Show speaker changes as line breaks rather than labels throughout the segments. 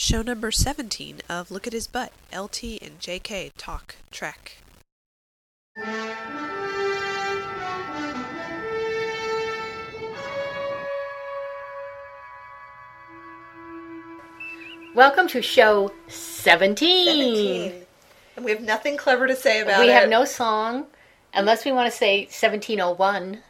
show number 17 of Look at His Butt, LT and JK Talk Trek.
Welcome to show 17.
17. And we have nothing clever to say about
we
it.
We have no song, unless we want to say 1701.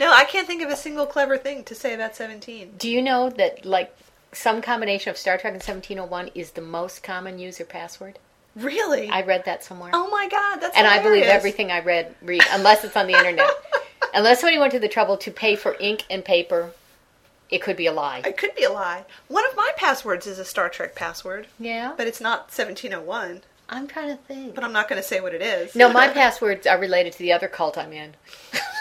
No, I can't think of a single clever thing to say about 17.
Do you know that, like, some combination of Star Trek and 1701 is the most common user password?
Really?
I read that somewhere.
oh my god, that's
and I believe everything I read, read, unless it's on the internet. unless somebody went to the trouble to pay for ink and paper, it could be a lie.
It could be a lie. One of my passwords is a Star Trek password,
Yeah?
but it's not 1701.
I'm trying to think.
But I'm not going to say what it is.
No, my passwords are related to the other cult I'm in.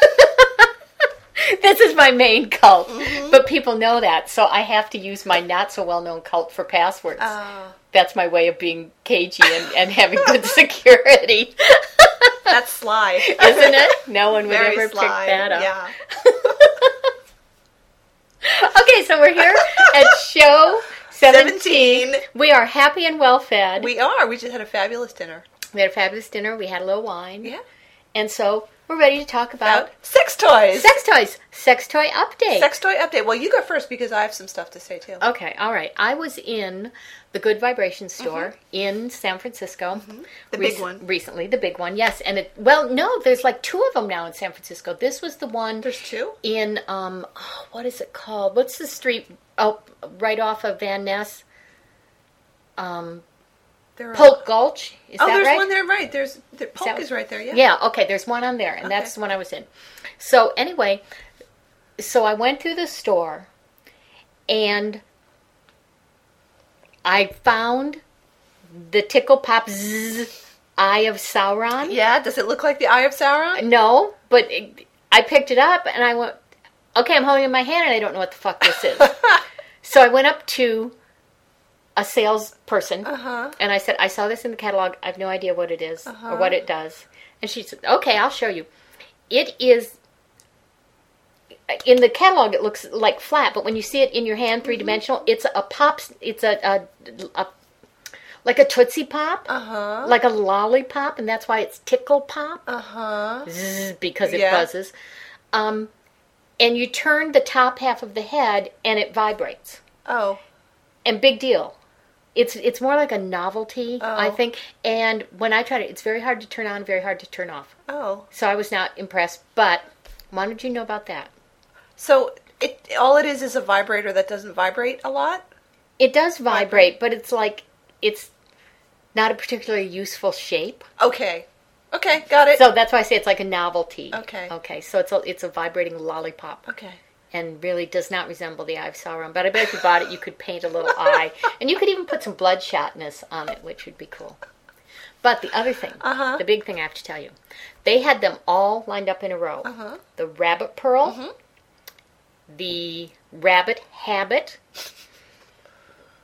this is my main cult,
Mm-hmm.
but people know that, so I have to use my not so well known cult for passwords.
Oh,
That's my way of being cagey and, and having good security,
that's sly.
isn't it? No one would
Very
ever
sly.
pick that up.
Yeah.
Okay, so we're here at show 17.
17.
We are happy and well fed.
We are. We just had a fabulous dinner.
we had a fabulous dinner. We had a little wine.
Yeah.
And so we're ready to talk about
sex toys.
sex toys. Sex toy update.
Sex toy update. Well, you go first because I have some stuff to say too.
Okay, all right. I was in the Good Vibration store in San Francisco.
Mm-hmm. The big one.
Recently, the big one, yes. And it, well, no, there's like two of them now in San Francisco. This was the one
There's two.
in, um, oh, what is it called? What's the street? Oh, right off of Van Ness. Um,
There are.
Polk Gulch. Is
oh,
that
there's
right?
one there. Right. There's the Polk
that-
is right there. Yeah.
Yeah, okay, there's one on there, and that's the one I was in. So, anyway, so I went through the store and I found the Tickle Pop Zzz Eye of Sauron.
Yeah. Does it look like the Eye of Sauron?
Uh, no, but it, I picked it up and I went, okay, I'm holding it in my hand and I don't know what the fuck this is. so I went up to a salesperson
Uh-huh.
and I said, I saw this in the catalog. I have no idea what it is
Uh-huh.
or what it does. And she said, okay, I'll show you. It is. In the catalog, it looks like flat, but when you see it in your hand, three dimensional, it's a pop. It's a, a, a like a tootsie pop,
Uh huh.
like a lollipop, and that's why it's tickle pop
Uh huh.
zzz, because it
Yeah.
buzzes. Um, and you turn the top half of the head, and it vibrates.
Oh.
And big deal. It's it's more like a novelty, I
Oh.
think. And when I tried it, it's very hard to turn on, very hard to turn off.
Oh.
So I was not impressed. But wanted you know about that.
So it all it is is a vibrator that doesn't vibrate a lot.
It does vibrate, but it's like it's not a particularly useful shape.
Okay. Okay. Got it.
So that's why I say it's like a novelty.
Okay.
Okay. So it's a it's a vibrating lollipop.
okay.
And really does not resemble the eye of Sauron. But I bet if you bought it, you could paint a little eye, and you could even put some bloodshotness on it, which would be cool. But the other thing,
Uh-huh.
the big thing I have to tell you, they had them all lined up in a row.
Uh-huh.
The rabbit pearl, the rabbit habit,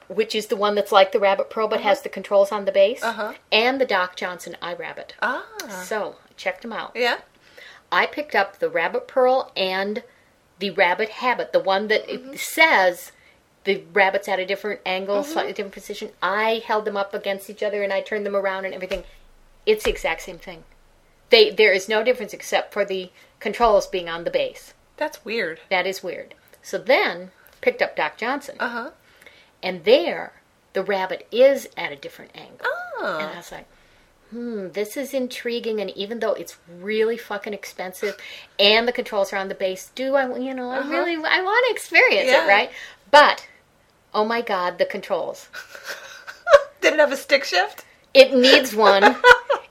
which is the one that's like the rabbit pearl but has the controls on the base,
Uh-huh.
and the Doc Johnson eye rabbit.
Ah.
So I checked them out.
Yeah.
I picked up the rabbit pearl and the rabbit habit, the one that
Mm-hmm.
it says the rabbit's at a different angle, slightly different position. I held them up against each other and I turned them around and everything. It's the exact same thing. They there is no difference except for the controls being on the base.
That's weird.
That is weird. So then picked up Doc Johnson,
Uh huh.
and there the rabbit is at a different angle. Oh. And I was like, hmm, this is intriguing. And even though it's really fucking expensive and the controls are on the base, do I, you know, I really, I want to experience
Uh-huh. Yeah.
it, right? But, oh my God, the controls.
Did it have a stick shift?
It needs one.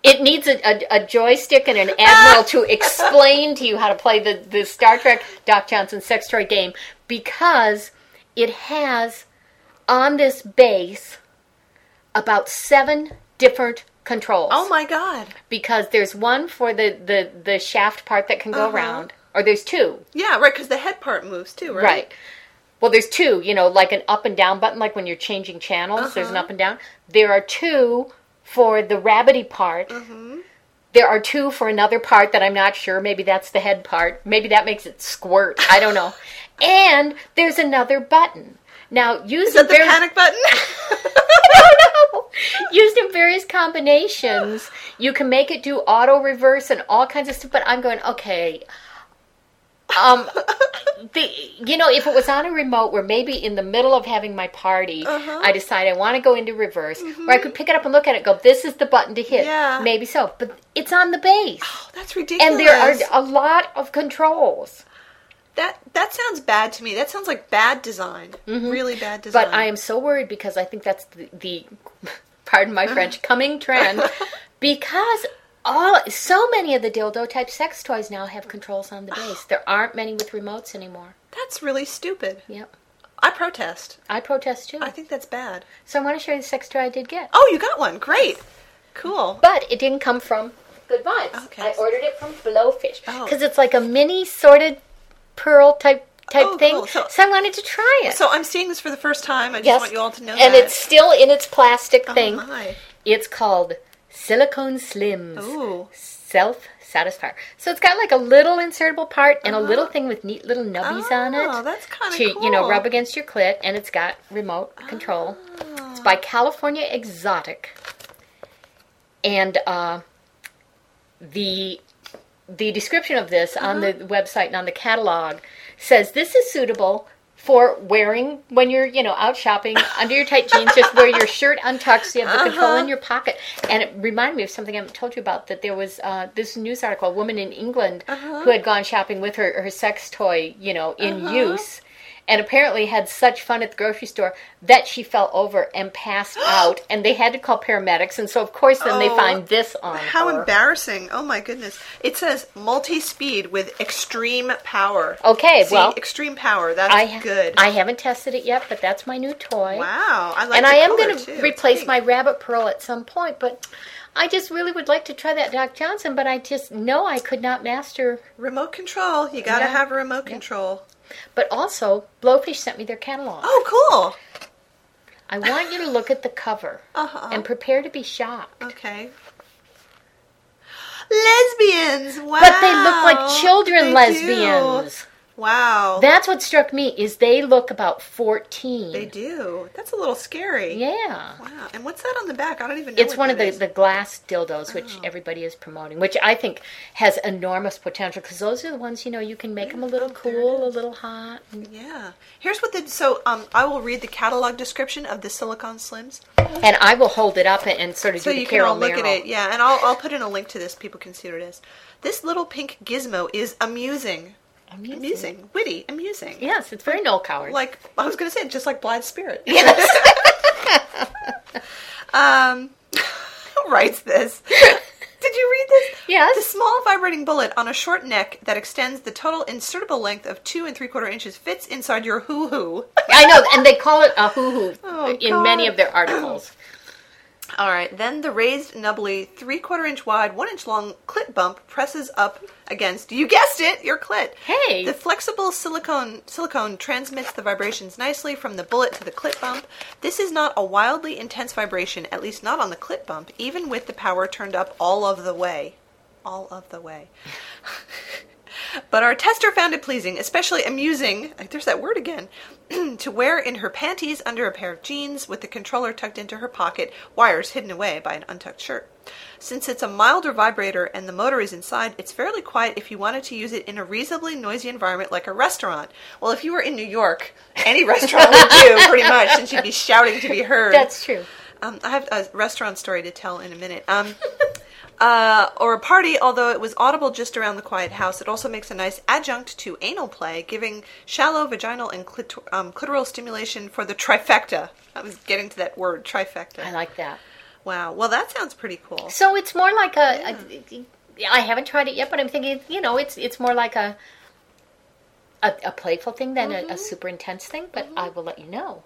It needs a, a, a joystick and an admiral to explain to you how to play the, the Star Trek Doc Johnson sex toy game because it has on this base about seven different controls.
Oh my god.
because there's one for the, the, the shaft part that can go
Uh-huh.
around, or there's two,
Yeah, right. Because the head part moves too, right?
right? Well, there's two, you know, like an up and down button, like when you're changing channels, there's an
Uh-huh.
up and down. There are two for the rabbity part.
Mm-hmm.
There are two for another part that I'm not sure. Maybe that's the head part. Maybe that makes it squirt. I don't know. and there's another button. Now,
Is that the
very-
panic button?
used in various combinations, you can make it do auto reverse and all kinds of stuff. But I'm going okay. Um, the you know if it was on a remote where maybe in the middle of having my party,
Uh-huh.
I decide I want to go into reverse, where I could pick it up and look at it, and go, this is the button to hit.
Mm-hmm. Yeah.
Maybe so, but it's on the base.
Oh, that's ridiculous.
And there are a lot of controls.
That that sounds bad to me. That sounds like bad design. Really bad design.
Mm-hmm. But I am so worried because I think that's the, the pardon my French, coming trend. because all so many of the dildo type sex toys now have controls on the base. There aren't many with remotes anymore.
That's really stupid.
Yep.
I protest.
I protest too.
I think that's bad.
So I want to show you the sex toy I did get.
Oh, you got one. Great. Cool.
But it didn't come from Good Vibes.
Okay.
I ordered it from Blowfish
Oh.
because it's like a mini sorted pearl type type
Oh,
thing.
cool.
So,
So-
I wanted to try it.
So I'm seeing this for the first time. I just
yes,
want you all to know that.
and
that.
it's still in its plastic
oh
thing.
my.
It's called Silicone Slims.
Ooh.
Self Satisfier. So it's got like a little insertable part and a little thing with neat little nubbies on it.
Oh, that's kinda
to you know rub against your clit, and it's got remote control. It's by California Exotic, and uh, the the description of this on the uh-huh. website and on the catalog says this is suitable for wearing when you're you know out shopping under your tight jeans just wear your shirt untucked so you have the control uh-huh. in your pocket. And it reminded me of something i haven't told you about that there was uh, this news article a woman in england uh-huh. who had gone shopping with her, her sex toy you know in use and apparently had such fun at the grocery store that she fell over and passed out and they had to call paramedics and so of course then they
Oh,
find this on
How
her.
embarrassing. Oh my goodness. It says multi-speed with extreme power.
Okay,
See,
well,
extreme power. That's
I ha-
good.
I haven't tested it yet, but that's my new toy.
wow. I like
and I am going to replace my rabbit pearl at some point, but I just really would like to try that Doc Johnson, but I just know I could not master.
remote control. You got to
Yeah.
have a remote control.
But also, Blowfish sent me their catalog.
Oh, cool.
I want you to look at the cover
Uh-huh.
and prepare to be shocked.
Okay. Lesbians. Wow.
But they look like children
They
lesbians.
do. Wow.
That's what struck me is they look about 14.
they do. That's a little scary.
Yeah.
Wow. And what's that on the back? I don't even know.
It's one of the,
is.
the glass dildos, which
Oh.
everybody is promoting, which I think has enormous potential because those are the ones, you know, you can make them a little
oh,
cool, a little hot.
Yeah. Here's what the so um I will read the catalog description of the Silicon Slims
And I will hold it up and, and sort of
so
do the
you can all look at it. Yeah, and I'll I'll put in a link to this. People can see what it is. This little pink gizmo is amusing,
Amusing.
amusing, witty, amusing.
Yes, it's very Noel Coward.
Like I was gonna say, just like Blithe Spirit.
yes.
Um, who writes this? Did you read this?
Yes.
The small vibrating bullet on a short neck that extends the total insertable length of two and three quarter inches fits inside your hoo hoo.
I know, and they call it a hoo hoo
Oh,
in many of their articles.
All right, then the raised nubbly three quarter inch wide, one inch long clit bump presses up against you guessed it, your clit.
Hey.
The flexible silicone silicone transmits the vibrations nicely from the bullet to the clit bump. This is not a wildly intense vibration, at least not on the clit bump, even with the power turned up all of the way. All of the way. But our tester found it pleasing, especially amusing, there's that word again, to wear in her panties under a pair of jeans with the controller tucked into her pocket, wires hidden away by an untucked shirt. Since it's a milder vibrator and the motor is inside, it's fairly quiet if you wanted to use it in a reasonably noisy environment like a restaurant. Well, if you were in New York, any restaurant would do pretty much, since you'd be shouting to be heard.
That's true.
Um, I have a restaurant story to tell in a minute. Um, uh, or a party, although it was audible just around the quiet house, it also makes a nice adjunct to anal play, giving shallow vaginal and clit- um, clitoral stimulation for the trifecta. I was getting to that word, trifecta.
I like that.
Wow. Well, that sounds pretty cool.
So it's more like a, a. I haven't tried it yet, but I'm thinking, you know, it's it's more like a a, a playful thing than
Mm-hmm.
a, a super intense thing. But I will let you know.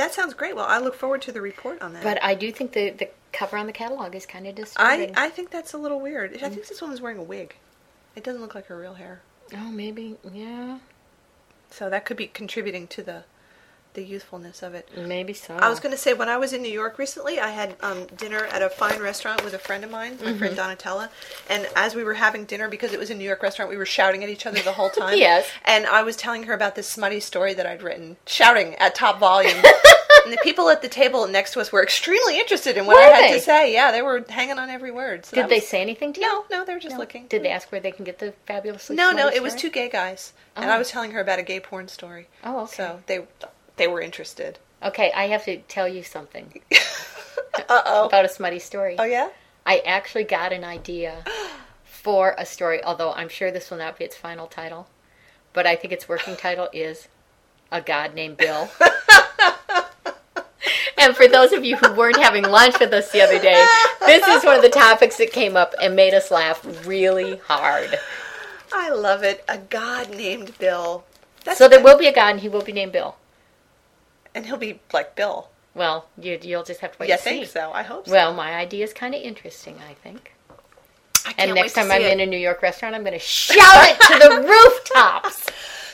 That sounds great. Well, I look forward to the report on that.
But I do think the the cover on the catalog is kind of disturbing.
I I think that's a little weird. I think this woman's wearing a wig. It doesn't look like her real hair.
oh, maybe yeah.
So that could be contributing to the the youthfulness of it.
Maybe so.
I was going to say when I was in New York recently, I had um, dinner at a fine restaurant with a friend of mine, my friend Donatella. And as we were having dinner, because it was a New York restaurant, we were shouting at each other the whole time.
Yes.
And I was telling her about this smutty story that I'd written, shouting at top volume. and the people at the table next to us were extremely interested in what
Were
I had
they?
to say. Yeah, they were hanging on every word. So
Did they
was-
say anything to you?
No, no, they were just looking.
Did they ask where they can get the fabulously?
No, no, it was two gay guys, and
Oh.
I was telling her about a gay porn story.
Oh, okay.
So they they were interested.
Okay, I have to tell you something
Uh oh.
about a smutty story.
Oh yeah.
I actually got an idea for a story, although I'm sure this will not be its final title. But I think its working title is A God Named Bill. and for those of you who weren't having lunch with us the other day, this is one of the topics that came up and made us laugh really hard.
I love it. A god named Bill. That's
So there will be a God and he will be named Bill.
and he'll be like Bill.
Well, you, you'll just have to wait
Yeah, I
and see.
think so. I hope so.
Well, my idea is kind of interesting, I think.
I
And next time I'm
it.
in a New York restaurant, I'm going to shout it to the rooftops.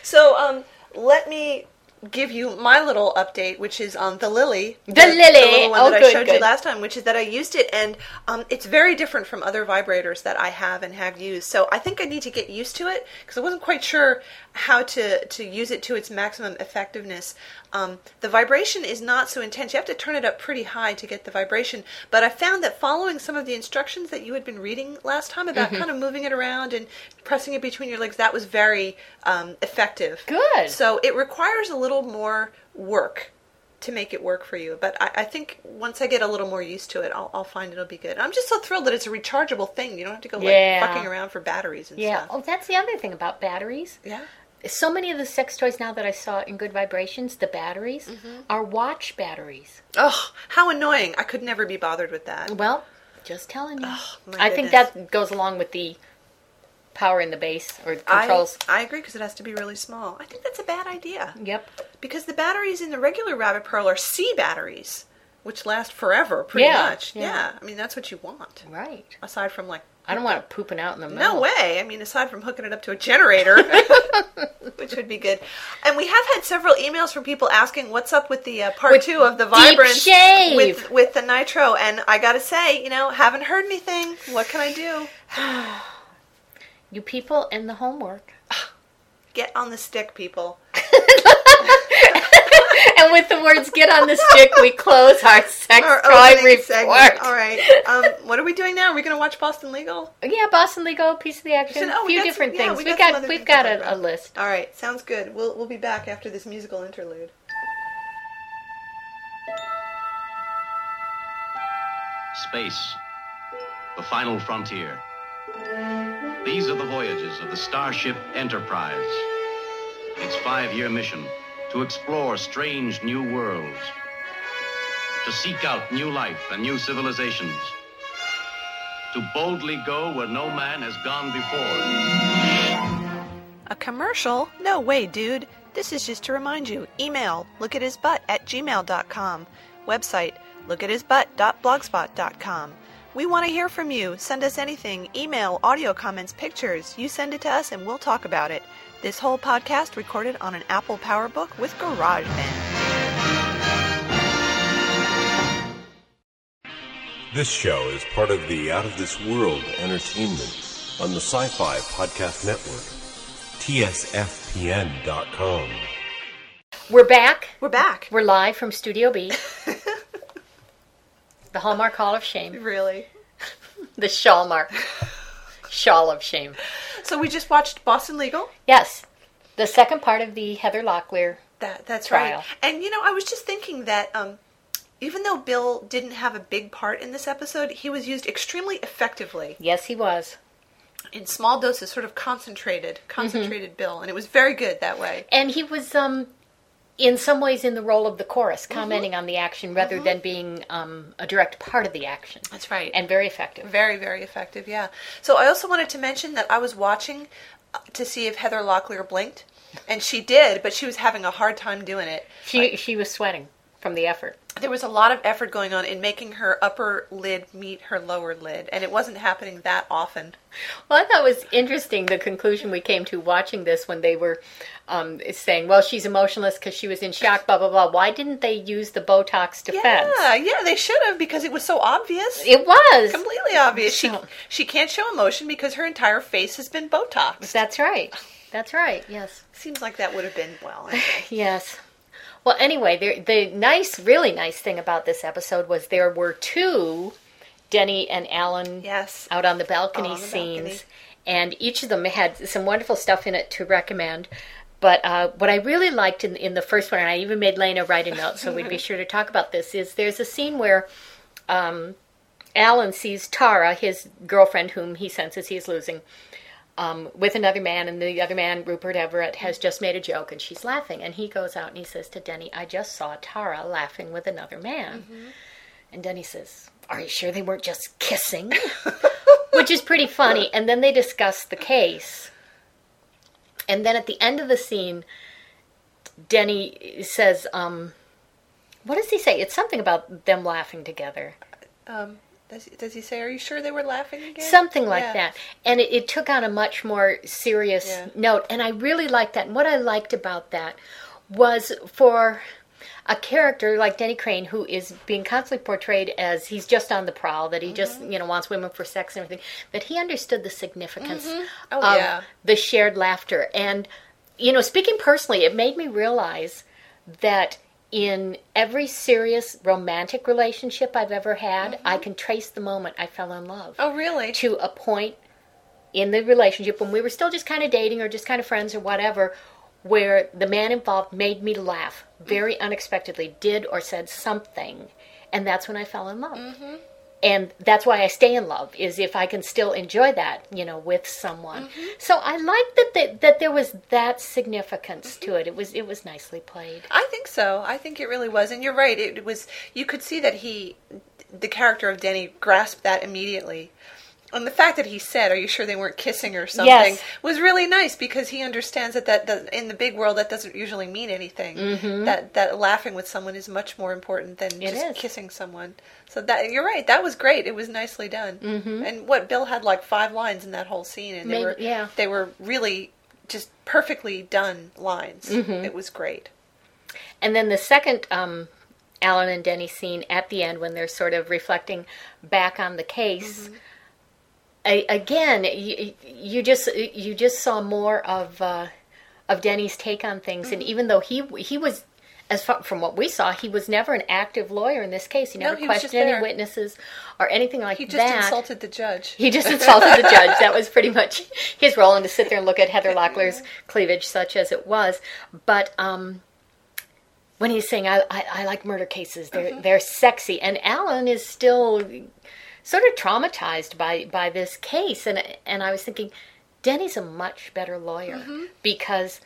So, um, let me give you my little update, which is on the Lily.
The Lily.
little one
Oh,
that I
good,
showed you last time, which is that I used it, and um, it's very different from other vibrators that I have and have used. So I think I need to get used to it because I wasn't quite sure how to to use it to its maximum effectiveness. Um, the vibration is not so intense. You have to turn it up pretty high to get the vibration. But I found that following some of the instructions that you had been reading last time about
Mm-hmm.
kind of moving it around and pressing it between your legs, that was very um, effective.
Good.
So it requires a little more work to make it work for you. But I, I think once I get a little more used to it, I'll, I'll find it'll be good. I'm just so thrilled that it's a rechargeable thing. You don't have to go
Yeah.
like fucking around for batteries and
Yeah.
stuff. Yeah.
Oh, that's the other thing about batteries.
Yeah.
So many of the sex toys now that I saw in Good Vibrations, the batteries,
Mm-hmm.
are watch batteries.
Oh, how annoying! I could never be bothered with that.
Well, just telling you.
Oh,
I think that goes along with the power in the base or
I,
controls.
I agree because it has to be really small. I think that's a bad idea
Yep.
because the batteries in the regular Rabbit Pearl are C batteries, which last forever, pretty
Yeah,
much.
yeah.
Yeah. I mean that's what you want.
Right.
Aside from like
I don't want it pooping out in the
middle.
No
way. I mean, aside from hooking it up to a generator, which would be good. And we have had several emails from people asking what's up with the uh, part
With
two of the Vibrance with with the nitro. And I gotta say, you know, haven't heard anything. What can I do?
You people and the homework.
Get on the stick, people.
and with the words "get on the stick," we close our sex
Our
toy
opening
report.
segment. All right. Um, what are we doing now? Are we gonna watch Boston Legal?
Yeah, Boston Legal, piece of the action,
So- oh,
a few
got some-
different
yeah,
things.
we,
we
got,
got we've got a, a list.
All right. Sounds good. We'll we'll be back after this musical interlude.
Space, the final frontier. These are the voyages of the Starship Enterprise. Its five year mission to explore strange new worlds, to seek out new life and new civilizations, to boldly go where no man has gone before.
A commercial? No way, dude. This is just to remind you. Email lookathisbutt at gmail.com. Website lookathisbutt.blogspot.com. We want to hear from you. Send us anything email, audio comments, pictures. You send it to us and we'll talk about it. This whole podcast recorded on an Apple PowerBook with GarageBand.
This show is part of the Out of This World Entertainment on the Sci Fi Podcast Network. TSFPN.com.
We're back.
We're back.
We're live from Studio B. the Hallmark Hall of Shame.
Really?
The Shawmark. Shawl of Shame.
So we just watched Boston Legal.
Yes. The second part of the Heather Locklear.
That that's
Trial.
right. And you know, I was just thinking that um, even though Bill didn't have a big part in this episode, he was used extremely effectively
Yes, he was.
in small doses, sort of concentrated, concentrated Bill, and it was very good that way.
And he was, um, in some ways, in the role of the chorus,
Mm-hmm.
commenting on the action rather than being um, a direct part of the action.
That's right.
And very effective.
Very, very effective. Yeah. So I also wanted to mention that I was watching uh, to see if Heather Locklear blinked, and she did, but she was having a hard time doing it.
She she was sweating from the effort.
There was a lot of effort going on in making her upper lid meet her lower lid, and it wasn't happening that often.
Well, I thought it was interesting the conclusion we came to watching this when they were um, saying, well, she's emotionless because she was in shock, blah, blah, blah. Why didn't they use the Botox defense?
Yeah, yeah, they should have because it was so obvious.
It was.
completely obvious. She she can't show emotion because her entire face has been Botox.
That's right. That's right, yes.
Seems like that would have been well. anyway.
Yes. Well, anyway, the, the nice, really nice thing about this episode was there were two Denny and Alan
Yes.
out on the balcony
On the
scenes,
balcony.
and each of them had some wonderful stuff in it to recommend. But uh, what I really liked in, in the first one, and I even made Lena write a note, so we'd be sure to talk about this, is there's a scene where um, Alan sees Tara, his girlfriend, whom he senses he's losing, um, with another man, and the other man, Rupert Everett, has just made a joke, and she's laughing. And he goes out and he says to Denny, I just saw Tara laughing with another man. And Denny says, Are you sure they weren't just kissing? Which is pretty funny. And then they discuss the case. And then at the end of the scene, Denny says, um, What does he say? It's something about them laughing together.
Um, does, does he say, "Are you sure they were laughing again"?
Something like
Yeah.
that. And it, it took on a much more serious
Yeah.
note. And I really liked that. And what I liked about that was for a character like Denny Crane, who is being constantly portrayed as he's just on the prowl, that he just
Mm-hmm.
you know wants women for sex and everything, that he understood the significance
Oh,
of
yeah.
the shared laughter. And you know, speaking personally, it made me realize that in every serious romantic relationship I've ever had, I can trace the moment I fell in love
Mm-hmm. Oh, really?
to a point in the relationship when we were still just kind of dating or just kind of friends or whatever where the man involved made me laugh very unexpectedly did or said something and that's when i fell in love and that's why i stay in love is if i can still enjoy that you know with someone so i liked that, that that there was that significance to it it was it was nicely played
I think so. I think it really was, and you're right. It, was. You could see that he, the character of Denny, grasped that immediately. And the fact that he said, "Are you sure they weren't kissing or something?"
Yes.
was really nice because he understands that that does, in the big world that doesn't usually mean anything. That that laughing with someone is much more important than
Mm-hmm. It
just
is.
kissing someone. So that you're right. That was great. It was nicely done. Mm-hmm. And what Bill had like five lines in that whole scene, and they
Maybe-
were
yeah.
they were really just perfectly done lines.
Mm-hmm.
It was great.
And then the second um, Alan and Denny scene at the end when they're sort of reflecting back on the case. A- again, you, you just you just saw more of uh, of Denny's take on things, and even though he he was. As far, from what we saw, he was never an active lawyer in this case. He
No,
never
he
questioned any witnesses or anything like that.
He just
that.
insulted the judge.
He just insulted the judge. That was pretty much his role, and to sit there and look at Heather Locklear's cleavage, such as it was. But um, when he's saying, "I, I, I like murder cases. They're they're sexy," and Alan is still sort of traumatized by by this case, and and I was thinking, Denny's a much better lawyer because.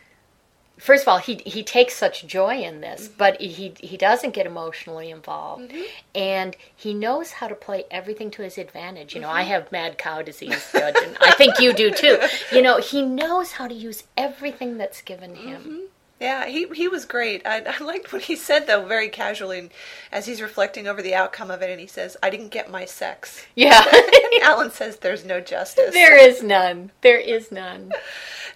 First of all, he he takes such joy in this, mm-hmm. but he he doesn't get emotionally involved, mm-hmm. and he knows how to play everything to his advantage. You know, I mm-hmm. have mad cow disease, Judge, and I think you do too. You know, he knows how to use everything that's given him.
Yeah, he he was great. I, I liked what he said though, very casually, and as he's reflecting over the outcome of it, and he says, "I didn't get my sex."
Yeah,
And Alan says, "There's no justice."
there is none. There is none.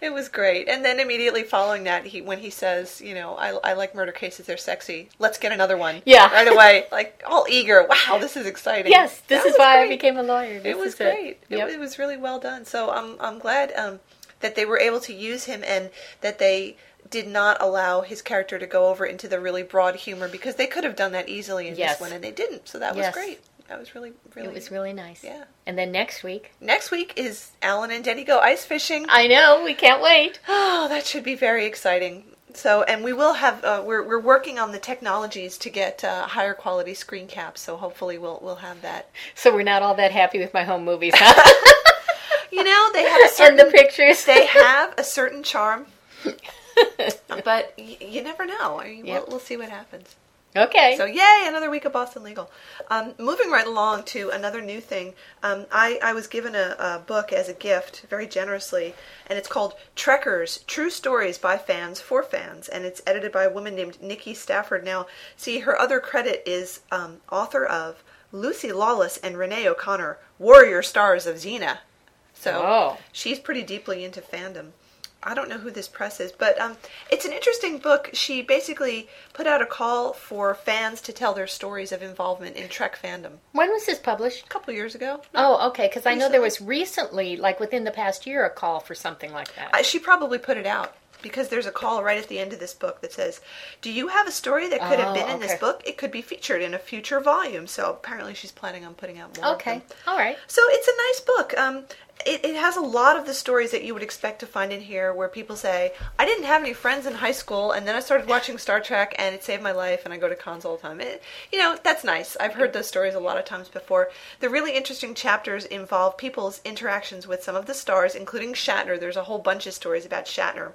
It was great. And then immediately following that, he when he says, "You know, I, I like murder cases. They're sexy. Let's get another one."
Yeah.
right away, like all eager. Wow, this is exciting.
Yes, this
That
is why I became a lawyer. This
It was great. It,
Yep.
it was really well done. So I'm I'm glad um, that they were able to use him and that they did not allow his character to go over into the really broad humor because they could have done that easily in
Yes.
this one and they didn't. So that was great. That was really really.
It was really nice.
Yeah.
And then next week,
Next week is Alan and Denny go ice fishing.
I know we can't wait.
Oh, that should be very exciting. So, and we will have uh, we're we're working on the technologies to get uh, higher quality screen caps. So hopefully we'll we'll have that.
So we're not all that happy with my home movies, huh?
You know, they have a
and
certain
the pictures.
they have a certain charm, but y- you never know. I mean,
Yep.
we'll, we'll see what happens.
Okay.
So yay, another week of Boston Legal. Um, moving right along to another new thing. Um, I, I was given a, a book as a gift very generously, and it's called Trekkers: True Stories by Fans for Fans, and it's edited by a woman named Nikki Stafford. Now, see, her other credit is um, author of Lucy Lawless and Renee O'Connor, Warrior Stars of Xena. So
Oh.
she's pretty deeply into fandom. I don't know who this press is, but um, it's an interesting book. She basically put out a call for fans to tell their stories of involvement in Trek fandom
when was this published?
a couple years ago.
Oh, okay. Because I know there was recently, like within the past year, a call for something like that.
I, she probably put it out because there's a call right at the end of this book that says, "Do you have a story that could have
Oh,
been in this book? It could be featured in a future volume." So apparently, she's planning on putting out more.
okay. All right.
So it's a nice book. Um, it, it has a lot of the stories that you would expect to find in here, where people say, "I didn't have any friends in high school, and then I started watching Star Trek, and it saved my life, and I go to cons all the time." It, you know, that's nice. I've heard those stories a lot of times before. The really interesting chapters involve people's interactions with some of the stars, including Shatner. There's a whole bunch of stories about Shatner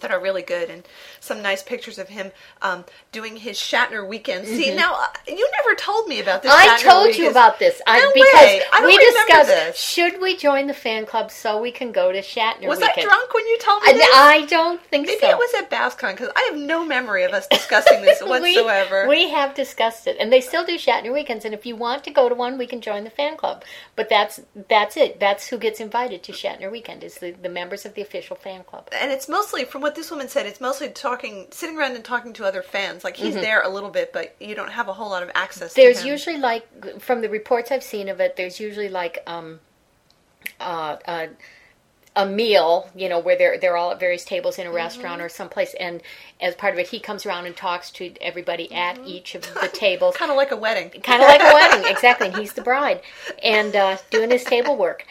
that are really good and some nice pictures of him um, doing his Shatner weekend. See, now uh, you never told me about this.
Mm-hmm. I
Shatner
told you about this I,
No
because.
I
we discussed
this.
should we join the fan club so we can go to Shatner
Was
weekend.
I drunk when you told me
I,
this?
I don't think so.
Maybe
so.
it was at BassCon because I have no memory of us discussing this
We-
whatsoever.
We, have discussed it, and they still do Shatner weekends. And if you want to go to one, we can join the fan club. But that's that's it. That's who gets invited to Shatner weekend is the, the members of the official fan club.
and it's mostly, from what this woman said, it's mostly talking, sitting around and talking to other fans. Like he's there a little bit, but you don't have a whole lot of access.
Mm-hmm. There's
to him.
usually like from the reports I've seen of it. There's usually like um, uh, uh, a meal, you know, where they're they're all at various tables in a restaurant or someplace, and as part of it, he comes around and talks to everybody at each of the tables.
kind of like a wedding.
kind of like a wedding exactly and he's the bride and uh, doing his table work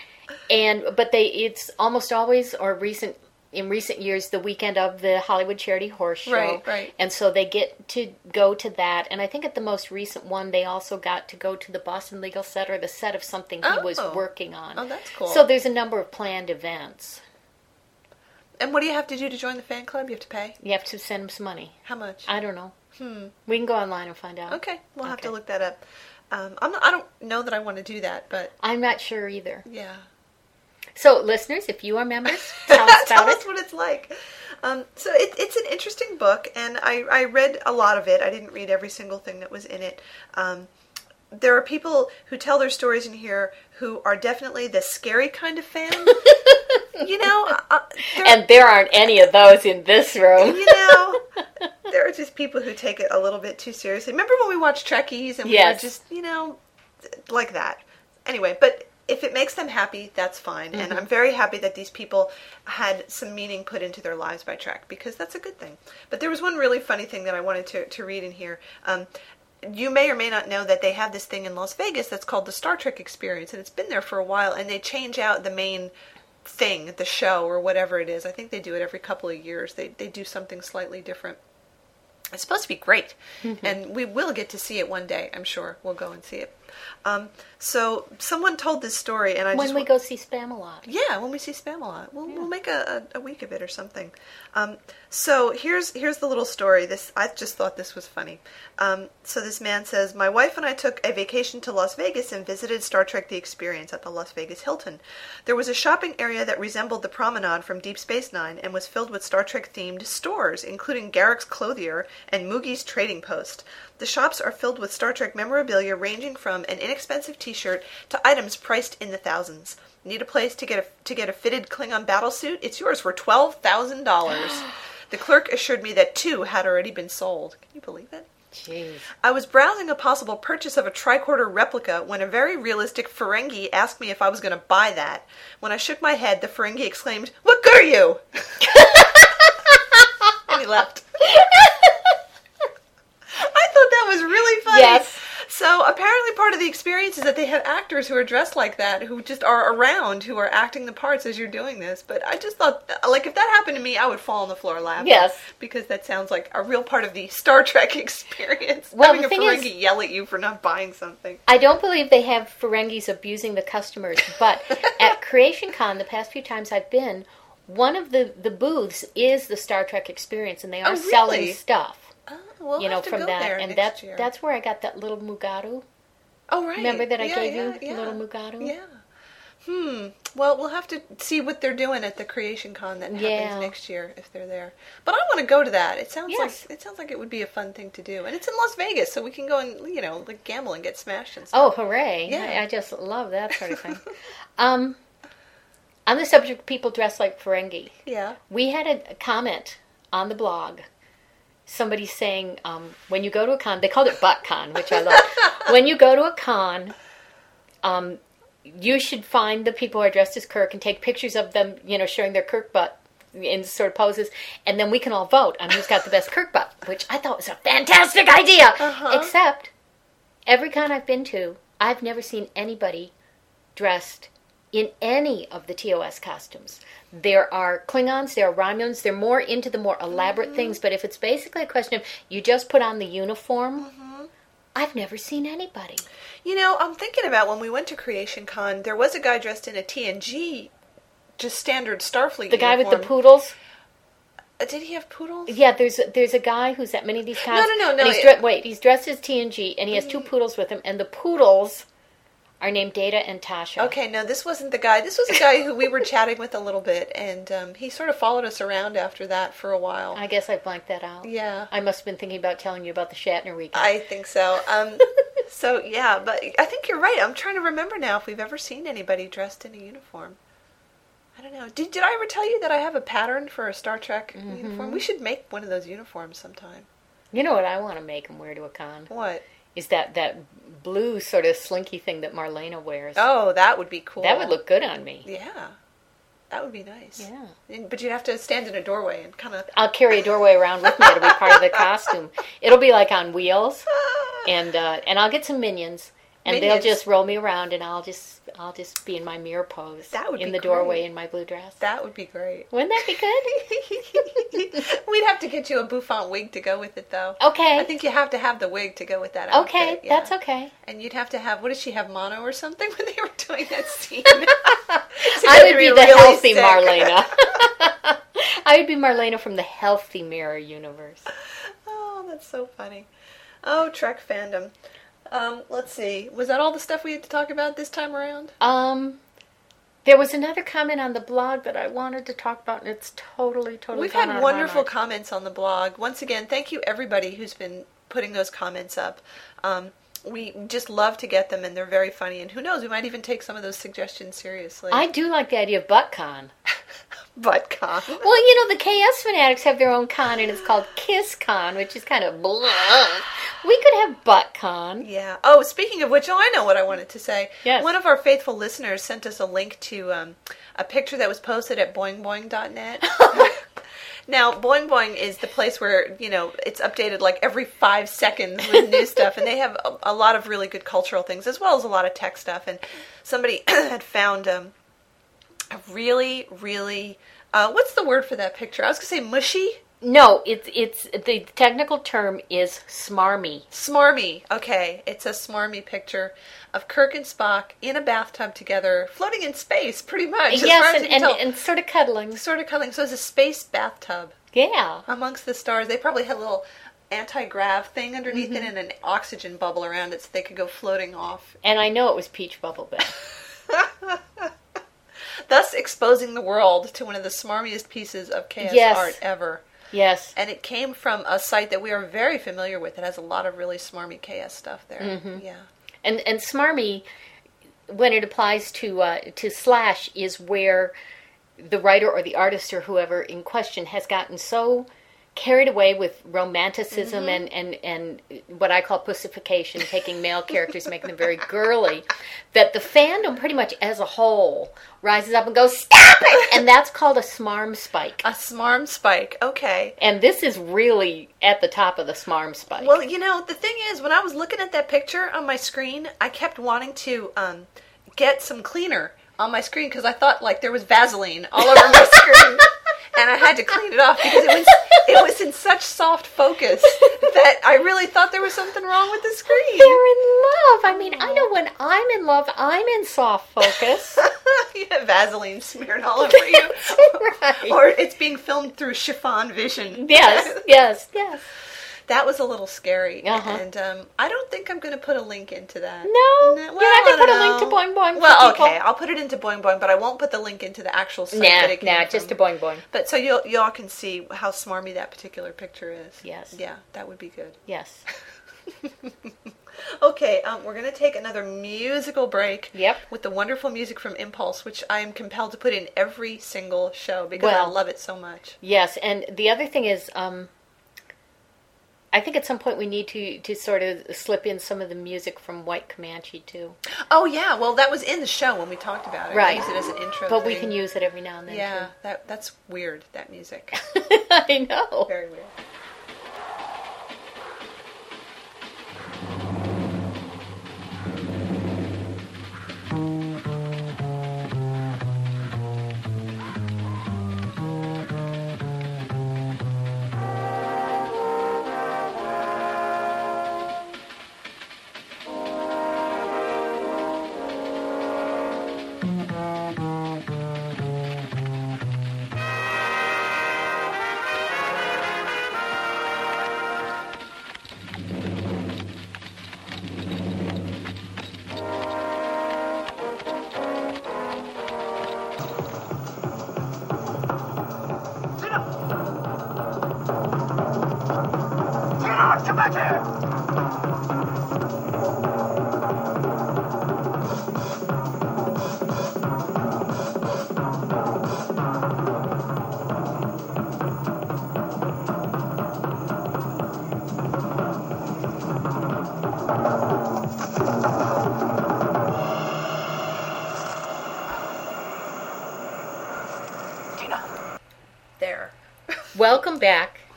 and but they it's almost always or recent in recent years the weekend of the hollywood charity horse show
Right, right.
and so they get to go to that and i think at the most recent one they also got to go to the boston legal set or the set of something he was
Oh.
working on
Oh, that's cool.
so there's a number of planned events
And what do you have to do to join the fan club? You have to pay.
you have to send them some money
How much?
i don't know Hmm. we can go online and find out
okay, we'll have to look that up. Um, I'm I don't know that I want to do that, but
i'm not sure either
yeah.
So listeners if you are members tell us
Tell us
it
what it's like. Um, so it, it's an interesting book, and I, I read a lot of it. I didn't read every single thing that was in it. Um, there are people who tell their stories in here who are definitely the scary kind of fan. you know, uh, there-
And there aren't any of those in this room.
you know, there are just people who take it a little bit too seriously. Remember when we watched Trekkies and we
Yes.
were just, you know, like that. Anyway, but if it makes them happy, that's fine. And I'm very happy that these people had some meaning put into their lives by Trek because that's a good thing. But there was one really funny thing that I wanted to, to read in here. Um, you may or may not know that they have this thing in Las Vegas that's called the Star Trek Experience, and it's been there for a while, and they change out the main thing, the show, or whatever it is. I think they do it every couple of years. They, they do something slightly different. It's supposed to be great, and we will get to see it one day. I'm sure we'll go and see it. Um, so someone told this story, and I just When
we go see Spamalot.
yeah, when we see Spamalot, we'll we'll make a, a, a week of it or something. Um, so here's here's the little story. This I just thought this was funny. Um, so this man says, my wife and I took a vacation to Las Vegas and visited Star Trek: The Experience at the Las Vegas Hilton. There was a shopping area that resembled the promenade from Deep Space Nine and was filled with Star Trek themed stores, including Garak's Clothier and Moogie's Trading Post. The shops are filled with Star Trek memorabilia ranging from an inexpensive T-shirt to items priced in the thousands. Need a place to get a to get a fitted Klingon battlesuit? It's yours for twelve thousand dollars. The clerk assured me that two had already been sold. Can you believe it?
Jeez.
I was browsing a possible purchase of a tricorder replica when a very realistic Ferengi asked me if I was going to buy that. When I shook my head, the Ferengi exclaimed, "What good are you?" and he left. I thought that was really funny.
Yes.
So apparently, part of the experience is that they have actors who are dressed like that, who just are around, who are acting the parts as you're doing this. But I just thought, like, if that happened to me, I would fall on the floor laughing.
Yes.
because that sounds like a real part of the Star Trek experience.
Well,
Having
the
a
thing
Ferengi
is-
yell at you for not buying something.
I don't believe they have Ferengis abusing the customers, but at Creation Con, the past few times I've been, one of the, the booths is the Star Trek experience, and they oh, are
Oh,
selling
really?
Stuff.
we'll
you know,
have to
from
go
that,
there
and that's
year.
that's where I got that little mugaru.
Oh right.
Remember that I
Yeah,
gave
yeah,
you
yeah.
little mugaru?
Yeah. Hmm. Well, we'll have to see what they're doing at the Creation Con that
Yeah.
happens next year if they're there. But I want to go to that. It sounds
Yes.
like it sounds like it would be a fun thing to do, and it's in Las Vegas, so we can go and you know like gamble and get smashed and stuff.
Oh, hooray!
Yeah.
I, I just love that sort of thing. um, on the subject of people dressed like Ferengi,
yeah.
we had a comment on the blog. Somebody saying um, when you go to a con, they called it butt con, which I love. when you go to a con, um, you should find the people who are dressed as Kirk and take pictures of them, you know, showing their Kirk butt in sort of poses, and then we can all vote on who's got the best Kirk butt, which I thought was a fantastic idea.
Uh-huh.
Except every con I've been to, I've never seen anybody dressed in any of the TOS costumes. There are Klingons, there are Romulans, they're more into the more elaborate
Mm-hmm.
things, but if it's basically a question of you just put on the uniform,
Mm-hmm.
I've never seen anybody.
You know, I'm thinking about when we went to Creation Con. There was a guy dressed in a TNG, just standard Starfleet.
The guy with the poodles?
Uh, Did he have poodles?
Yeah, there's there's a guy who's at many of these cons.
no, no,
and
no,
He's dre- wait, he's dressed as TNG, and he has two poodles with him, and the poodles are named Data and Tasha.
Okay, no, this wasn't the guy. This was a guy who we were chatting with a little bit, and um, he sort of followed us around after that for a while.
I guess I blanked that out.
Yeah.
I must have been thinking about telling you about the Shatner weekend.
I think so. Um, so yeah, but I think you're right. I'm trying to remember now if we've ever seen anybody dressed in a uniform. I don't know. Did did I ever tell you that I have a pattern for a Star Trek
Mm-hmm.
uniform? We should make one of those uniforms sometime.
You know what I want to make him wear to a con?
What?
Is that that blue sort of slinky thing that Marlena wears?
Oh, that would be cool.
that would look good on me.
Yeah, that would be nice.
Yeah.
And- But you'd have to stand in a doorway and kind of.
I'll carry a doorway around with me. It'll be part of the costume. It'll be like on wheels, and uh, and I'll get some minions, and they'll just roll me around, and I'll just I'll just be in my mirror pose.
That would
in
be
the doorway
great.
in my blue dress.
That would be great.
Wouldn't that be good?
We'd have to get you a bouffant wig to go with it, though.
Okay.
I think you have to have the wig to go with that outfit.
okay,
yeah.
that's okay.
And you'd have to have what did she have mono or something when they were doing that scene?
I would be the healthy Marlena. I would be Marlena from the Healthy Mirror universe.
oh, that's so funny. Oh, Trek fandom. Um, let's see. Was that all the stuff we had to talk about this time around?
Um, there was another comment on the blog that I wanted to talk about, and it's totally, totally.
We've had wonderful comments on the blog. Once again, thank you everybody who's been putting those comments up. Um, we just love to get them, and they're very funny. And who knows, we might even take some of those suggestions seriously.
I do like the idea of ButtCon.
but con.
Well, you know, the KS fanatics have their own con, and it's called Kiss Con, which is kind of blah. We could have Butt Con.
Yeah. Oh, speaking of which, oh, I know what I wanted to say.
Yes.
One of our faithful listeners sent us a link to um, a picture that was posted at boingboing.net. now, Boing Boing is the place where, you know, it's updated like every five seconds with new stuff, and they have a, a lot of really good cultural things as well as a lot of tech stuff. And somebody had found um, really, really, uh, what's the word for that picture? I was going to say mushy.
No, it's it's the technical term is smarmy.
Smarmy. Okay, it's a smarmy picture of Kirk and Spock in a bathtub together, floating in space, pretty much.
yes, and, and, and sort of cuddling.
sort of cuddling. So it's a space bathtub
Yeah.
amongst the stars. They probably had a little anti-grav thing underneath
Mm-hmm.
it and an oxygen bubble around it, so they could go floating off,
And I know it was Peach Bubble Bath.
thus exposing the world to one of the smarmiest pieces of KS
Yes.
art ever.
yes.
And it came from a site that we are very familiar with. It has a lot of really smarmy KS stuff there.
Mm-hmm.
Yeah.
And and smarmy, when it applies to uh, to slash, is where the writer or the artist or whoever in question has gotten so carried away with romanticism and, and, and what I call pussification, taking male characters, making them very girly, that the fandom pretty much as a whole rises up and goes, Stop it! And that's called a smarm spike.
A smarm spike. Okay.
And this is really at the top of the smarm spike.
Well, you know, the thing is, when I was looking at that picture on my screen, I kept wanting to um, get some cleaner on my screen because I thought like there was Vaseline all over my screen, and I had to clean it off because it was it was in such soft focus that I really thought there was something wrong with the screen.
They're in love. I mean, I know when I'm in love, I'm in soft focus.
you have Vaseline smeared all over you,
right.
or it's being filmed through chiffon vision.
yes, yes, yes.
That was a little scary,
Uh-huh.
and um, I don't think I'm going to put a link into that.
No?
well,
You're not gonna put
don't
a link to. Boing Boing
Well,
people?
okay, I'll put it into Boing Boing, but I won't put the link into the actual site
Nah,
that it came
nah,
from.
just to boing boing.
But so you y'all can see how smarmy that particular picture is.
Yes.
Yeah, that would be good.
Yes.
Okay, um, we're going to take another musical break.
Yep.
With the wonderful music from Impulse, which I am compelled to put in every single show because I love it so much.
Yes, and the other thing is, um, I think at some point we need to, to sort of slip in some of the music from White Comanche too.
Oh yeah, well that was in the show when we talked about it.
Right.
We used it as an intro.
But we can use it every now and then
Yeah, that that's weird. That music.
I know.
very weird.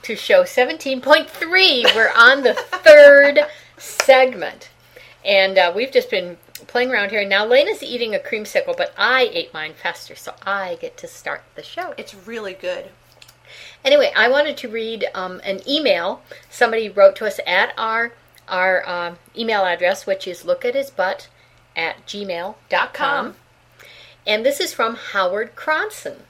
To show 17.3. We're on the third segment. And uh, we've just been playing around here. Now, Lena's eating a creamsicle, but I ate mine faster, so I get to start the show.
It's really good.
Anyway, I wanted to read um, an email somebody wrote to us at our our um, email address, which is lookatisbutt at gmail.com. And this is from Howard Cronson.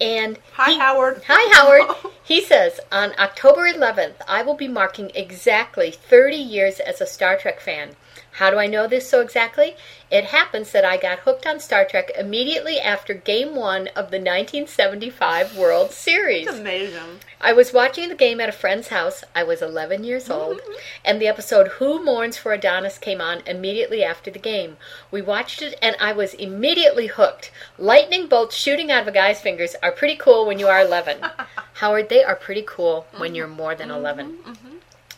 And
Hi,
he-
Howard.
Hi, Howard. He says, on October 11th, I will be marking exactly 30 years as a Star Trek fan. How do I know this so exactly? It happens that I got hooked on Star Trek immediately after Game 1 of the 1975 World Series.
It's amazing.
I was watching the game at a friend's house. I was 11 years old, mm-hmm. and the episode Who Mourns for Adonais came on immediately after the game. We watched it, and I was immediately hooked. Lightning bolts shooting out of a guy's fingers are pretty cool when you are 11. Howard, they are pretty cool when you're more than mm-hmm. 11. Mm-hmm.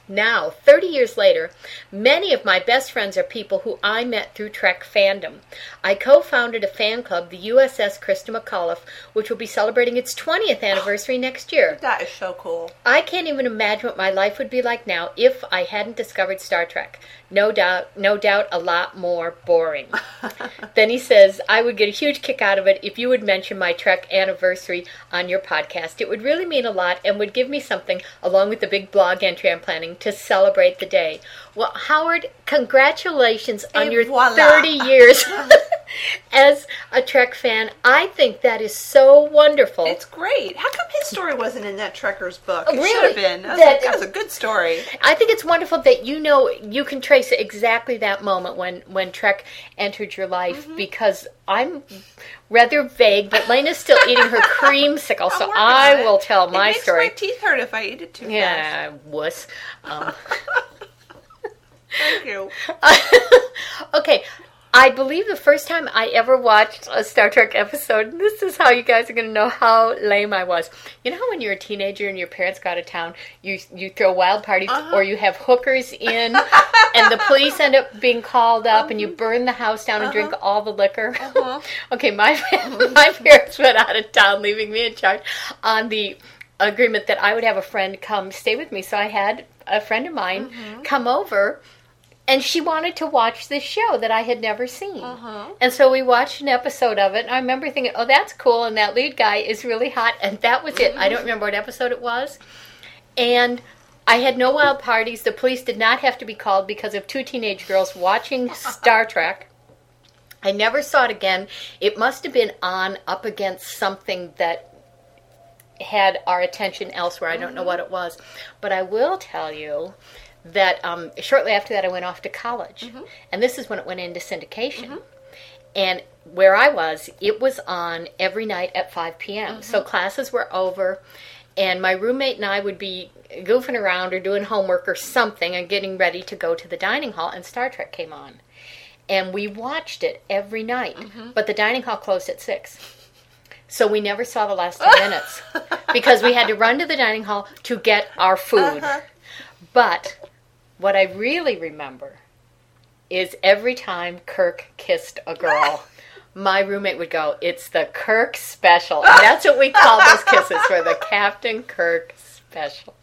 Now, 30 years later, many of my best friends are people who I met through Trek fandom. I co founded a fan club, the USS Christa McAuliffe, which will be celebrating its 20th anniversary next year.
That is so cool.
I can't even imagine what my life would be like now if I hadn't discovered Star Trek. No doubt, no doubt, a lot more boring. then he says, I would get a huge kick out of it if you would mention my Trek anniversary on your podcast. It would really mean a lot and would give me something, along with the big blog entry I'm planning, to celebrate the day. Well, Howard, congratulations on
Et
your
voila.
30 years as a Trek fan. I think that is so wonderful.
It's great. How come his story wasn't in that Trekker's book? It should have been. That's,
That-
a, that's a good story.
I think it's wonderful that you know you can trace exactly that moment when when Trek entered your life
Mm-hmm.
because I'm rather vague, but Lena's still eating her creamsicle, so I
on it.
will tell
It
my
makes
story.
my teeth hurt if I eat it too fast.
yeah, wuss. Um,
Thank you.
okay. I believe the first time I ever watched a Star Trek episode, this is how you guys are going to know how lame I was. You know how when you're a teenager and your parents go out of town, you you throw wild parties
Uh-huh.
or you have hookers in, and the police end up being called up, and you uh-huh. burn the house down and drink uh-huh. all the liquor. Uh-huh. okay, my my parents went out of town, leaving me in charge on the agreement that I would have a friend come stay with me. So I had a friend of mine mm-hmm. come over and she wanted to watch this show that I had never seen. Uh-huh. And so we watched an episode of it, and I remember thinking, "Oh, that's cool!" And that lead guy is really hot, and that was it. I don't remember what episode it was, and. I had no wild parties. The police did not have to be called because of two teenage girls watching Star Trek. I never saw it again. It must have been on up against something that had our attention elsewhere. I don't know mm-hmm. what it was, but I will tell you that um, shortly after that, I went off to college, mm-hmm. and this is when it went into syndication. Mm-hmm. And where I was, it was on every night at 5 p.m. So mm-hmm. classes were over, and my roommate and I would be goofing around or doing homework or something and getting ready to go to the dining hall, and Star Trek came on. And we watched it every night, but the dining hall closed at 6. So we never saw the last 10 minutes because we had to run to the dining hall to get our food. Uh-huh. But what I really remember is every time Kirk kissed a girl, my roommate would go, It's the Kirk special. And that's what we call those kisses for the Captain Kirk special.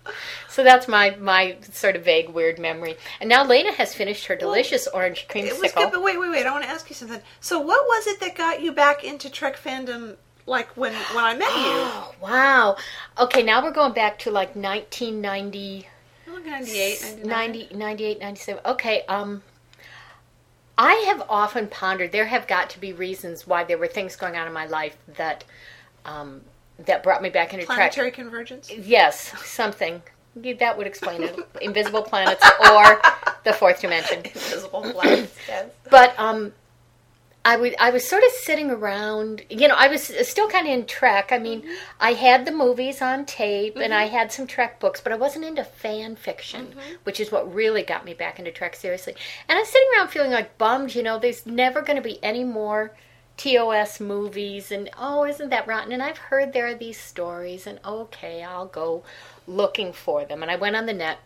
So that's my, my sort of vague, weird memory. And now Lena has finished her delicious orange
It was good, but wait, wait, wait. I want to ask you something. So, what was it that got you back into Trek fandom? Like when when I met you, Oh
Wow. Okay, now we're going back to like 1990.
Like 98, 99?
90, 98, 97. Okay, um, I have often pondered there have got to be reasons why there were things going on in my life that um, that brought me back into
planetary
track.
convergence.
Yes, something. That would explain it. Invisible planets or the fourth dimension.
Invisible planets. Yes.
But um, I would I was sort of sitting around. You know, I was uh, still kind of in Trek. I mean, mm-hmm. I had the movies on tape and I mm-hmm. had some Trek books, but I wasn't into fan fiction, mm-hmm. which is what really got me back into Trek seriously. And I was sitting around feeling like bummed. You know, there's never going to be any more. TOS movies and oh isn't that rotten and I've heard there are these stories and okay I'll go looking for them and I went on the net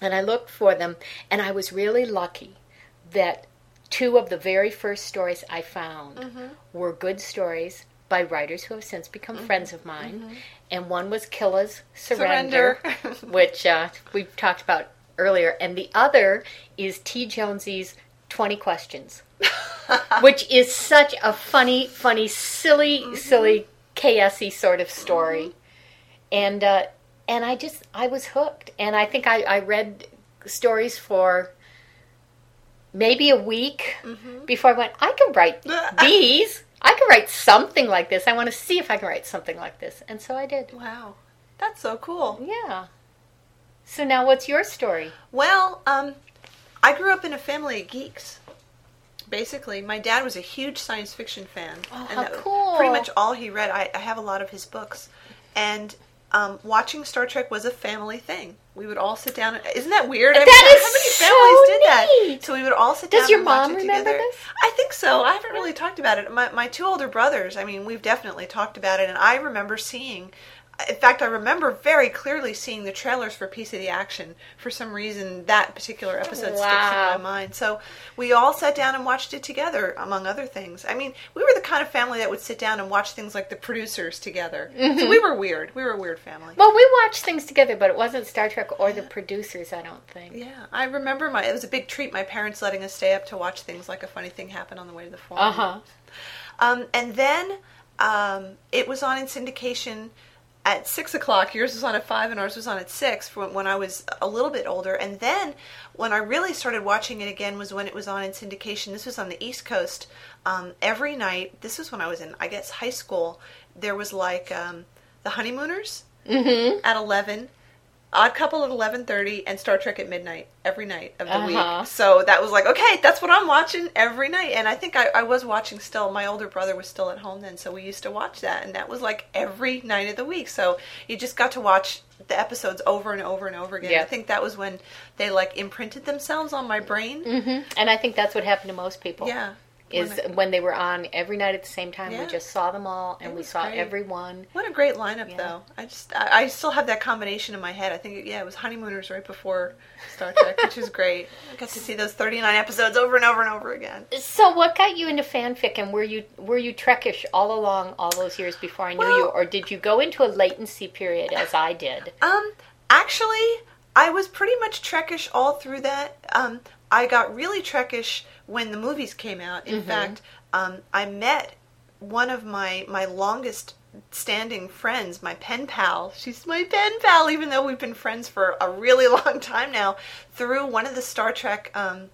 and I looked for them, and I was really lucky that two of the very first stories I found mm-hmm. were good stories by writers who have since become mm-hmm. friends of mine. Mm-hmm. And one was Killa's Surrender,
Surrender.
which uh, we've talked about earlier, and the other is T. Jonesy's 20 Questions, which is such a funny, funny, silly, silly, KSE sort of story. And uh, and I just I was hooked, and I think I, I read stories for maybe a week before I went. I can write these. I can write something like this. I want to see if I can write something like this, and so I did.
Wow, that's so cool.
Yeah. So now, what's your story?
Well, um, I grew up in a family of geeks. Basically, my dad was a huge science fiction fan,
Oh,
and
how cool.
pretty much all he read. I, I have a lot of his books, and um, watching Star Trek was a family thing. We would all sit down. And, isn't that weird? I
That
mean,
is
how many
so
families did that? So we would all sit down.
Does your
and watch
mom
it
remember
together.
this?
I think so. I haven't really talked about it. My my two older brothers. I mean, we've definitely talked about it, and I remember seeing. In fact, I remember very clearly seeing the trailers for Piece of the Action. For some reason, that particular episode sticks in my mind. So we all sat down and watched it together, among other things. I mean, we were the kind of family that would sit down and watch things like The Producers together. So we were weird. We were a weird family.
Well, we watched things together, but it wasn't Star Trek or the producers. I don't think.
yeah, I remember my. It was a big treat. My parents letting us stay up to watch things like a funny thing happen on the way to the Forum.
Uh huh.
Um, and then um, it was on in syndication at six o'clock. Yours was on at five, and ours was on at six for when I was a little bit older. And then when I really started watching it again was when it was on in syndication. This was on the East Coast. Um, every night. This was when I was in, I guess, high school. There was like um, the Honeymooners at eleven. Odd Couple at eleven thirty and Star Trek at midnight every night of the
Uh-huh.
week. So that was like, okay, that's what I'm watching every night. And I think I, I was watching still. My older brother was still at home then, so we used to watch that, and that was like every night of the week. So you just got to watch the episodes over and over and over again.
Yeah.
I think that was when they like imprinted themselves on my brain.
And I think that's what happened to most people.
Yeah.
Is
When I-
when they were on every night at the same time.
Yeah.
We just saw them all, and we saw
great.
every one.
What a great lineup,
Yeah.
though. I just, I, I still have that combination in my head. I think, yeah, it was Honeymooners right before Star Trek, which is great. I got to see those 39 episodes over and over and over again.
So, what got you into fanfic, and were you were you Trekish all along, all those years before I knew
Well-
you, or did you go into a latency period as I did?
Um, actually, I was pretty much Trekish all through that. Um, I got really Trekish when the movies came out. In fact, um, I met one of my my longest standing friends, my pen pal. She's my pen pal, even though we've been friends for a really long time now. Through one of the Star Trek um,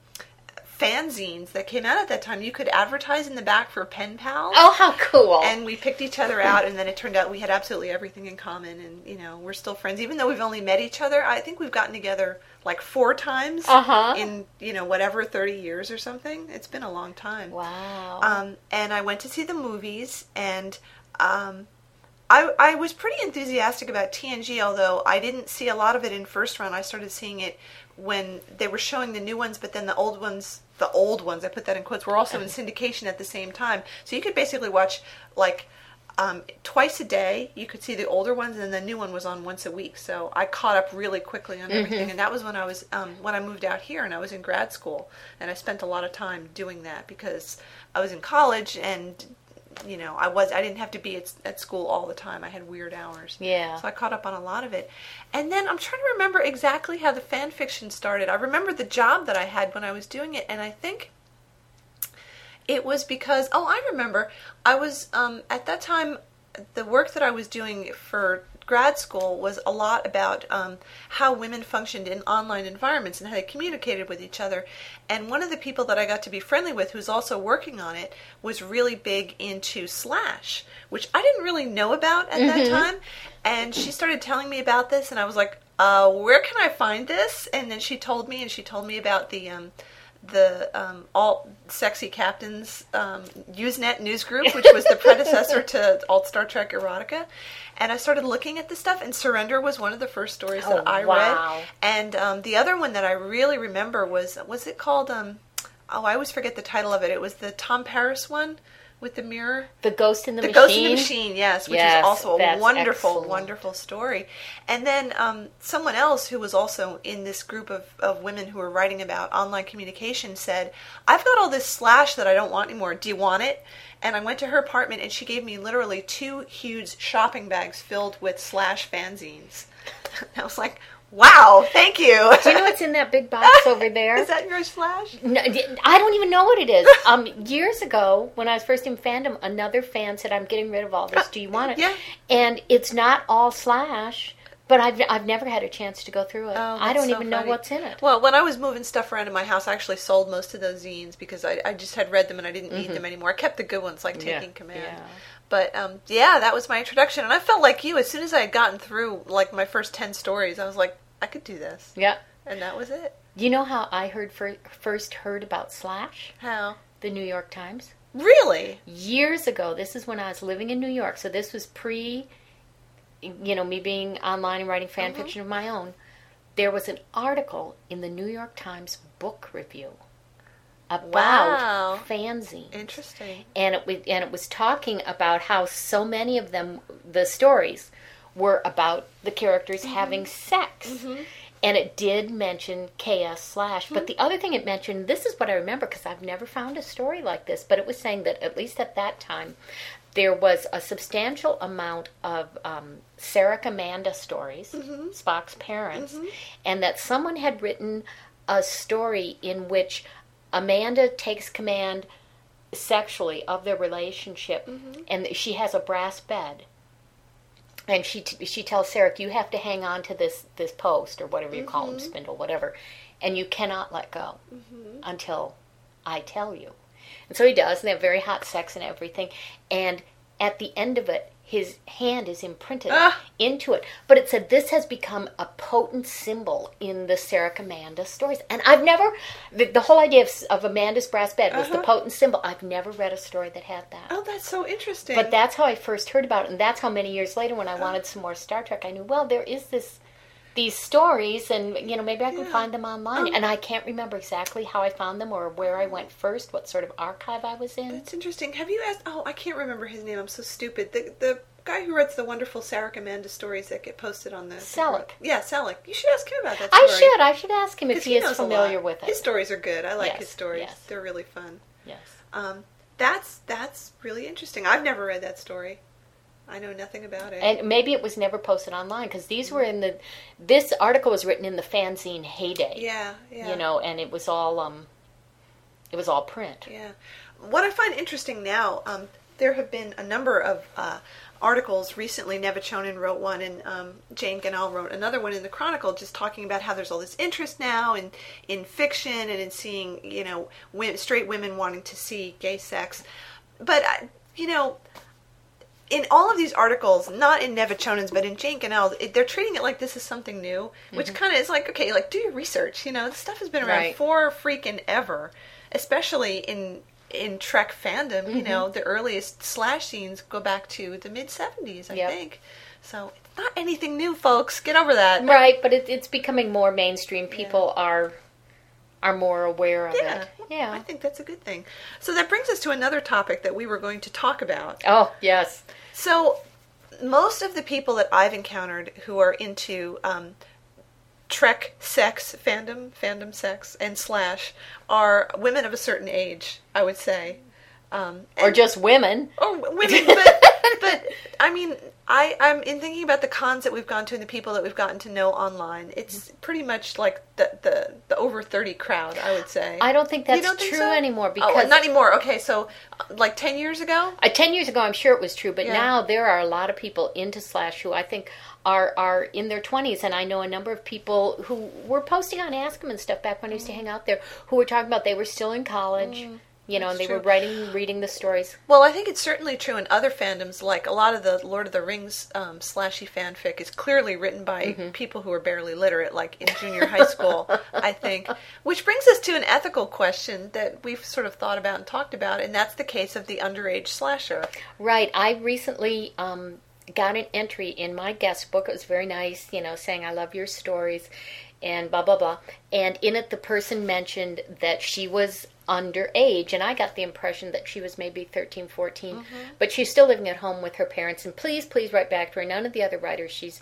fanzines that came out at that time. You could advertise in the back for pen pals.
Oh, how cool!
And we picked each other out, and then it turned out we had absolutely everything in common, and you know we're still friends, even though we've only met each other. I think we've gotten together like four times
Uh-huh.
in you know whatever thirty years or something. It's been a long time.
wow.
Um, and I went to see the movies, and um, I, I was pretty enthusiastic about TNG, although I didn't see a lot of it in first run. I started seeing it when they were showing the new ones, but then the old ones, the old ones, I put that in quotes, were also in syndication at the same time. So you could basically watch like um, twice a day. You could see the older ones, and then the new one was on once a week. So I caught up really quickly on everything, and that was when I was um, when I moved out here, and I was in grad school, and I spent a lot of time doing that because I was in college and you know I was I didn't have to be at, at school all the time. I had weird hours.
Yeah.
So I caught up on a lot of it. And then I'm trying to remember exactly how the fan fiction started. I remember the job that I had when I was doing it and I think it was because oh I remember I was um, at that time the work that I was doing for grad school was a lot about um, how women functioned in online environments and how they communicated with each other. And one of the people that I got to be friendly with, who's also working on it, was really big into Slash, which I didn't really know about at that time. And she started telling me about this, and I was like, uh, "Where can I find this?" And then she told me, and she told me about the. Um, the um, alt sexy captains um, Usenet news group, which was the predecessor to alt Star Trek erotica, and I started looking at this stuff. And Surrender was one of the first stories
Oh,
that I
wow.
read, and um, the other one that I really remember was was it called? Um, oh, I always forget the title of it. It was the Tom Paris one with the mirror.
the Ghost in the,
The
Machine.
Ghost in the Machine, yes, which
Yes,
is also a wonderful,
excellent.
wonderful story. And then um, someone else who was also in this group of, of women who were writing about online communication said, I've got all this slash that I don't want anymore. Do you want it? And I went to her apartment and she gave me literally two huge shopping bags filled with slash fanzines. I was like, wow, thank you.
Do you know what's in that big box over there?
Is that your slash?
No, I don't even know what it is. Um, years ago, when I was first in fandom, another fan said, "I'm getting rid of all this. Do you want it?"
yeah.
And it's not all slash, but I've I've never had a chance to go through it.
Oh,
I don't
so
even know what's in it.
Well, when I was moving stuff around in my house, I actually sold most of those zines because I, I just had read them and I didn't need them anymore. I kept the good ones like
Mm-hmm. Yeah,
Taking Command.
yeah.
But um, yeah, that was my introduction, and I felt like you. As soon as I had gotten through like my first ten stories, I was like, I could do this,
yeah.
and that was it.
You know how I heard fir- first heard about slash?
How?
The New York Times.
Really?
years ago. This is when I was living in New York. So this was pre, you know, me being online and writing fan mm-hmm. fiction of my own. There was an article in the New York Times book review about
Wow.
fanzines.
Interesting.
and it was and it was talking about how so many of them the stories were about the characters mm-hmm. having sex. Mm-hmm. And it did mention ks slash. But hmm. the other thing it mentioned this is what i remember because i've never found a story like this but it was saying that at least at that time there was a substantial amount of um, Sarek Amanda stories, mm-hmm. Spock's parents, and that someone had written a story in which Amanda takes command sexually of their relationship, and she has a brass bed. And she t- she tells Sarek, "You have to hang on to this this post or whatever you call them, mm-hmm. spindle, whatever, and you cannot let go mm-hmm. until I tell you." And so he does, and they have very hot sex and everything. And at the end of it, his hand is imprinted
Ah.
into it. But it said this has become a potent symbol in the Sarek Amanda stories. And I've never, the, the whole idea of, of Amanda's brass bed was the
Uh-huh.
potent symbol. I've never read a story that had that.
Oh, that's so interesting.
But that's how I first heard about it, and that's how many years later, when I wanted some more Star Trek, I knew well there is this these stories, and you know maybe I can
Yeah.
find them online.
Um,
and I can't remember exactly how I found them or where I went first, what sort of archive I was in.
That's interesting. Have you asked? Oh, I can't remember his name. I'm so stupid. The the guy who writes the wonderful Sarek Amanda stories that get posted on the
Selleck.
Yeah, Selleck. You should ask him about that.
I should. I should ask him if he, is familiar with it.
His stories are good. I like
Yes,
his stories.
yes.
They're really fun.
Yes.
Um, that's that's really interesting. I've never read that story. I know nothing about it.
And maybe it was never posted online because these were in the. This article was written in the fanzine heyday.
yeah, yeah.
You know, and it was all um. It was all print.
Yeah. What I find interesting now, um, there have been a number of uh, articles recently. Neva Chonin wrote one, and um, Jane Ganahl wrote another one in the Chronicle, just talking about how there's all this interest now in in fiction and in seeing you know straight women wanting to see gay sex. But I- you know, in all of these articles, not in Neva Chonin's, but in Jane Ganahl's, it, they're treating it like this is something new, which mm-hmm. kind of is like, okay, like do your research. You know, this stuff has been around
Right.
for freaking ever, especially in in Trek fandom. You know, mm-hmm. the earliest slash scenes go back to the mid '70s, I
Yep.
think. So it's not anything new, folks. Get over that.
Right, but it, it's becoming more mainstream. People are are more aware of
Yeah,
it. Yeah.
I think that's a good thing. So that brings us to another topic that we were going to talk about.
oh yes.
So, most of the people that I've encountered who are into um, Trek sex fandom, fandom sex, and slash are women of a certain age. I would say, um,
Or just women.
or women, but but I mean, I I'm in thinking about the cons that we've gone to and the people that we've gotten to know online. It's pretty much like the the, the over thirty crowd. I would say.
I don't think that's
don't think
true
so?
anymore
oh,
because
not anymore. Okay, so uh, like ten years ago.
Uh, Ten years ago, I'm sure it was true, but
Yeah.
now there are a lot of people into Slash who I think are are in their 20s, and I know a number of people who were posting on ASCEM and stuff back when I used to hang out there, who were talking about they were still in college, you know, and they
true.
were writing, reading the stories.
Well, I think it's certainly true in other fandoms. Like a lot of the Lord of the Rings um, slashy fanfic is clearly written by
Mm-hmm.
people who are barely literate, like in junior high school. I think, which brings us to an ethical question that we've sort of thought about and talked about, and that's the case of the underage slasher.
Right. I recently um, got an entry in my guest book. It was very nice, you know, saying, I love your stories and blah, blah, blah. And in it, the person mentioned that she was underage. And I got the impression that she was maybe 13, 14.
Mm-hmm.
But she's still living at home with her parents. And please, please write back to her. None of the other writers she's.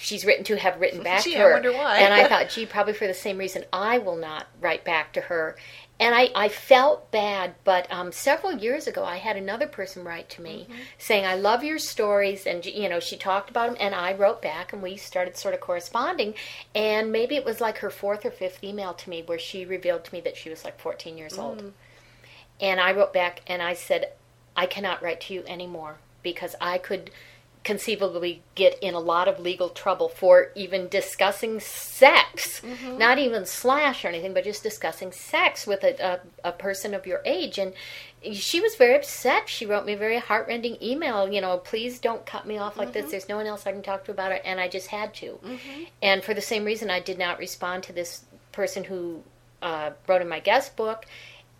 She's written to have written back
Gee,
to
I
her.
wonder why.
And I thought, gee, probably for the same reason I will not write back to her. And I, I felt bad, but um, several years ago, I had another person write to me saying, I love your stories. And, you know, she talked about them, and I wrote back, and we started sort of corresponding. And maybe it was like her fourth or fifth email to me where she revealed to me that she was like 14 years old. And I wrote back, and I said, I cannot write to you anymore because I could conceivably get in a lot of legal trouble for even discussing sex, mm-hmm. not even slash or anything, but just discussing sex with a, a, a person of your age. And she was very upset. She wrote me a very heartrending email, you know, please don't cut me off like this. Mm-hmm. There's no one else I can talk to about it. And I just had to. Mm-hmm. And for the same reason, I did not respond to this person who uh, wrote in my guest book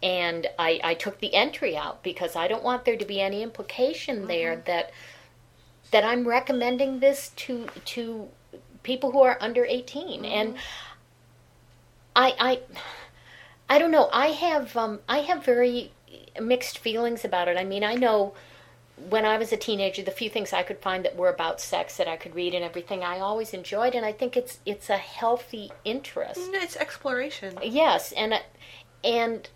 and I, I took the entry out because I don't want there to be any implication there that that I'm recommending this to to people who are under 18 and I I I don't know. I have um I have very mixed feelings about it. I mean I know when I was a teenager the few things I could find that were about sex that I could read and everything I always enjoyed. And I think it's it's a healthy interest.
It's exploration.
Yes, and and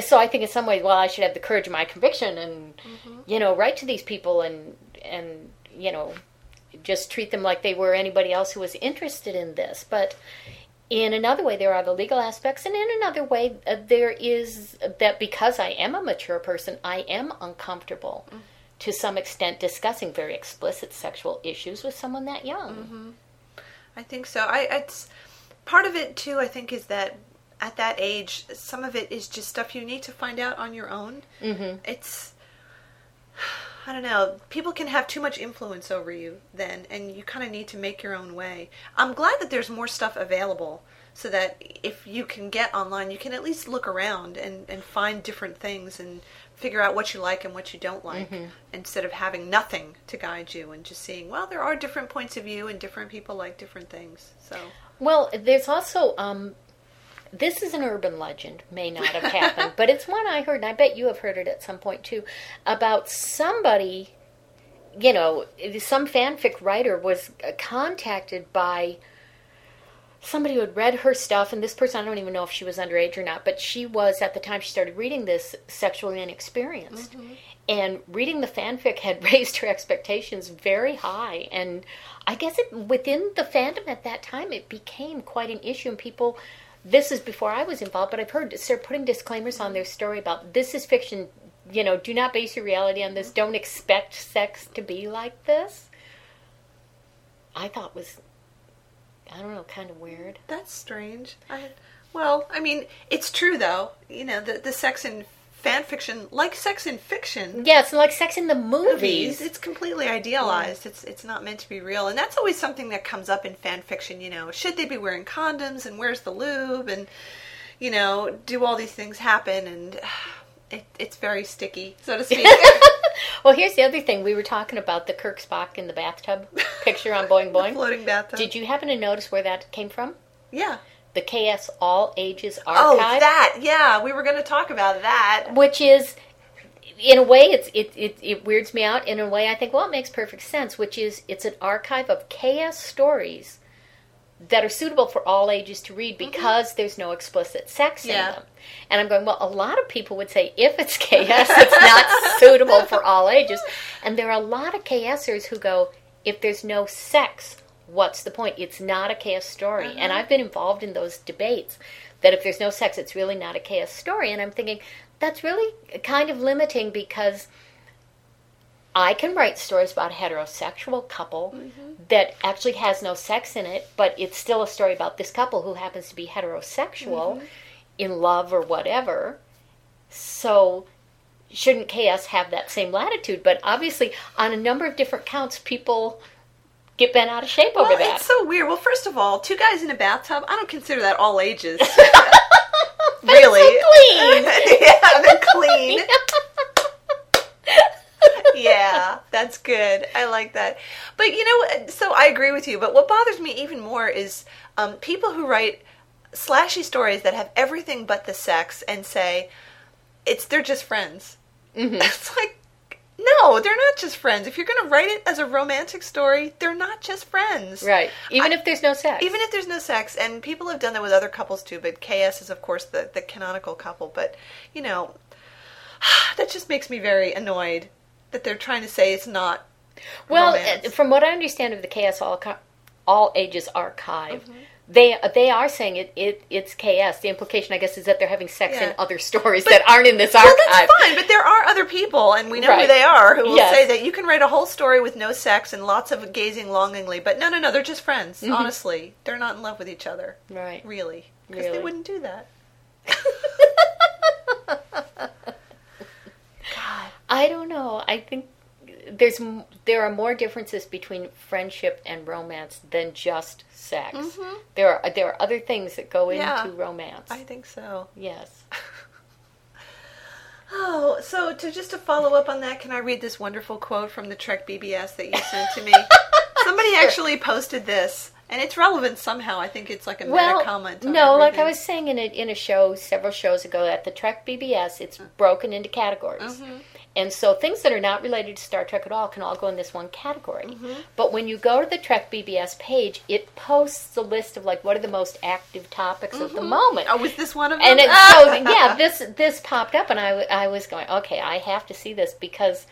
so I think in some ways, well, I should have the courage of my conviction and mm-hmm. you know write to these people and and you know just treat them like they were anybody else who was interested in this. But in another way, there are the legal aspects, and in another way, uh, there is that because I am a mature person, I am uncomfortable. Mm-hmm. To some extent, discussing very explicit sexual issues with someone that young. Mm-hmm.
I think so. I it's part of it too. I think is that at that age, some of it is just stuff you need to find out on your own. Mm-hmm. It's I don't know. People can have too much influence over you then, and you kind of need to make your own way. I'm glad that there's more stuff available so that if you can get online, you can at least look around and, and find different things and figure out what you like and what you don't like instead of having nothing to guide you and just seeing, well, there are different points of view and different people like different things. So,
Well, there's also um, this is an urban legend, may not have happened, but it's one I heard, and I bet you have heard it at some point too, about somebody, you know, some fanfic writer was contacted by somebody who had read her stuff, and this person, I don't even know if she was underage or not, but she was, at the time she started reading this, sexually inexperienced. Mm-hmm. And reading the fanfic had raised her expectations very high. And I guess it, within the fandom at that time, it became quite an issue, and people. This is before I was involved, but I've heard they're putting disclaimers on their story about this is fiction. you know, do not base your reality on this. Mm-hmm. Don't expect sex to be like this. I thought was, I don't know, kind of mm, weird.
That's strange. I, well, I mean, it's true though. You know, the the sex in fan fiction, like sex in fiction,
Yeah, it's like sex in the
movies,
movies.
it's completely idealized. It's it's not meant to be real, and that's always something that comes up in fan fiction. You know, should they be wearing condoms, and where's the lube, and you know, do all these things happen, and it, it's very sticky, so to speak.
Well, here's the other thing. We were talking about the Kirk Spock in the bathtub picture on Boing Boing.
Floating bathtub.
Did you happen to notice where that came from?
Yeah.
The KS All Ages
oh,
Archive.
Oh, that. Yeah, we were going to talk about that.
which is in a way it's it, it it weirds me out in a way i think well it makes perfect sense which is it's an archive of ks stories that are suitable for all ages to read mm-hmm. because there's no explicit sex
Yeah.
in them and i'm going well a lot of people would say if it's ks it's not suitable for all ages and there are a lot of ksers who go if there's no sex what's the point? It's not a ks story. And uh-huh. i've been involved in those debates that if there's no sex it's really not a ks story. And i'm thinking that's really kind of limiting because I can write stories about a heterosexual couple mm-hmm. that actually has no sex in it, but it's still a story about this couple who happens to be heterosexual mm-hmm. in love or whatever. So, shouldn't KS have that same latitude? But obviously, on a number of different counts, people get bent out of shape over
Well,
that.
it's so weird. Well, first of all, two guys in a bathtub, I don't consider that all ages. Really?
it's
yeah, they're clean. yeah, that's good. I like that. But you know, so I agree with you. But what bothers me even more is um, people who write slashy stories that have everything but the sex and say it's they're just friends.
Mm-hmm.
It's like. No, they're not just friends. If you're going to write it as a romantic story, they're not just friends.
right. Even
I-
if there's no sex.
Even if there's no sex, and people have done that with other couples too, but KS is, of course, the, the canonical couple. But, you know, that just makes me very annoyed that they're trying to say it's not.
Well,
romance.
uh, from what I understand of the KS All, All Ages Archive,
Mm-hmm.
They they are saying it, it it's KS. The implication, I guess, is that they're having sex
Yeah.
in other stories
But-
that aren't in this archive.
Well, that's fine, but there are other people, and we know who they are, who will
Yes.
say that you can write a whole story with no sex and lots of gazing longingly, but no, no, no, they're just friends, honestly. They're not in love with each other.
Mm-hmm. Right.
Really. Because they wouldn't do that.
God, I don't know. I think there's there are more differences between friendship and romance than just sex. There are there are other things that go
Mm-hmm. Yeah.
into romance.
I think so.
yes.
Oh, so to just to follow up on that, can I read this wonderful quote from the Trek BBS that you sent to me? Somebody actually posted this, and it's relevant somehow. I think it's like a
Well,
comment. on
no, like I was saying in a in a show several shows ago at the Trek BBS, it's broken into categories.
Mm-hmm.
And so things that are not related to Star Trek at all can all go in this one category.
Mm-hmm.
But when you go to the Trek BBS page, it posts a list of like what are the most active topics of the moment.
Oh, was this one of them?
And it, so yeah, this this popped up, and I, I was going, okay, I have to see this because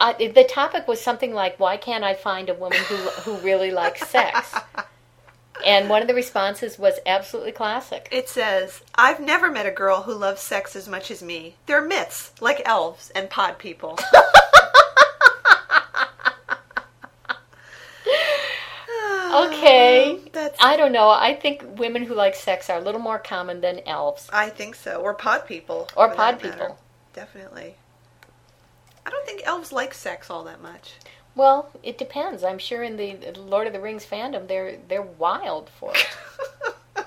I, the topic was something like, why can't I find a woman who who really likes sex? And one of the responses was absolutely classic.
It says, I've never met a girl who loves sex as much as me. They're myths, like elves and pod people.
Okay,
That's,
I don't know. I think women who like sex are a little more common than elves.
I think so. Or pod people.
Or pod
matter.
people.
Definitely. I don't think elves like sex all that much.
Well, it depends. I'm sure in the Lord of the Rings fandom, they're they're wild for it.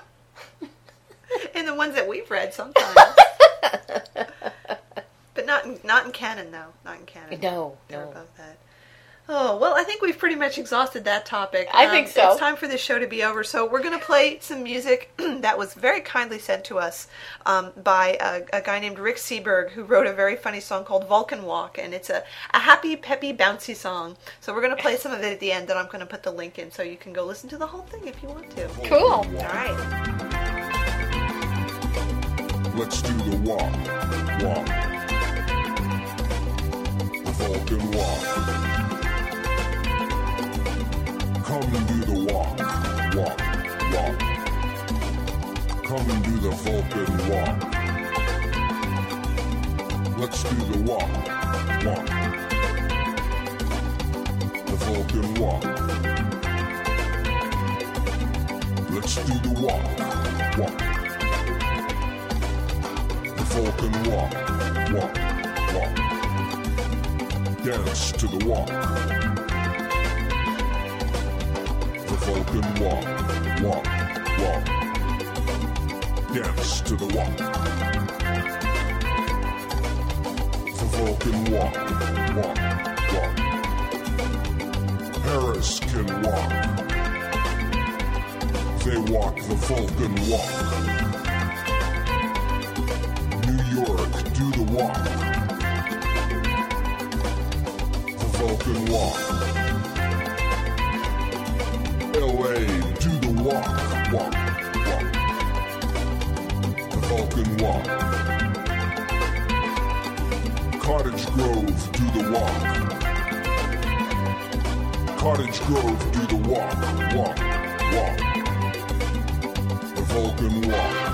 and the ones that we've read sometimes. but not in, not in canon, though. Not in canon.
No,
They're
no.
above that. Oh, well, I think we've pretty much exhausted that topic.
I think so.
It's time for this show to be over. So we're going to play some music that was very kindly sent to us um, by a, a guy named Rick Seberg, who wrote a very funny song called Vulcan Walk. And it's a, a happy, peppy, bouncy song. So we're going to play some of it at the end, and I'm going to put the link in so you can go listen to the whole thing if you want to.
Cool.
All right.
Let's do the walk, walk. Vulcan walk. Come and do the walk, walk, walk. Come and do the Vulcan walk. Let's do the walk, walk. The Vulcan walk. Let's do the walk, walk. The Vulcan walk, walk, walk. Dance to the walk. Vulcan walk, walk, walk. Dance to the walk. The Vulcan walk, walk, walk. Paris can walk. They walk the Vulcan walk. New York, do the walk. The Vulcan walk. Walk, walk, walk. The Vulcan walk. Cottage Grove, do the walk. Cottage Grove, do the walk, walk, walk. The Vulcan walk.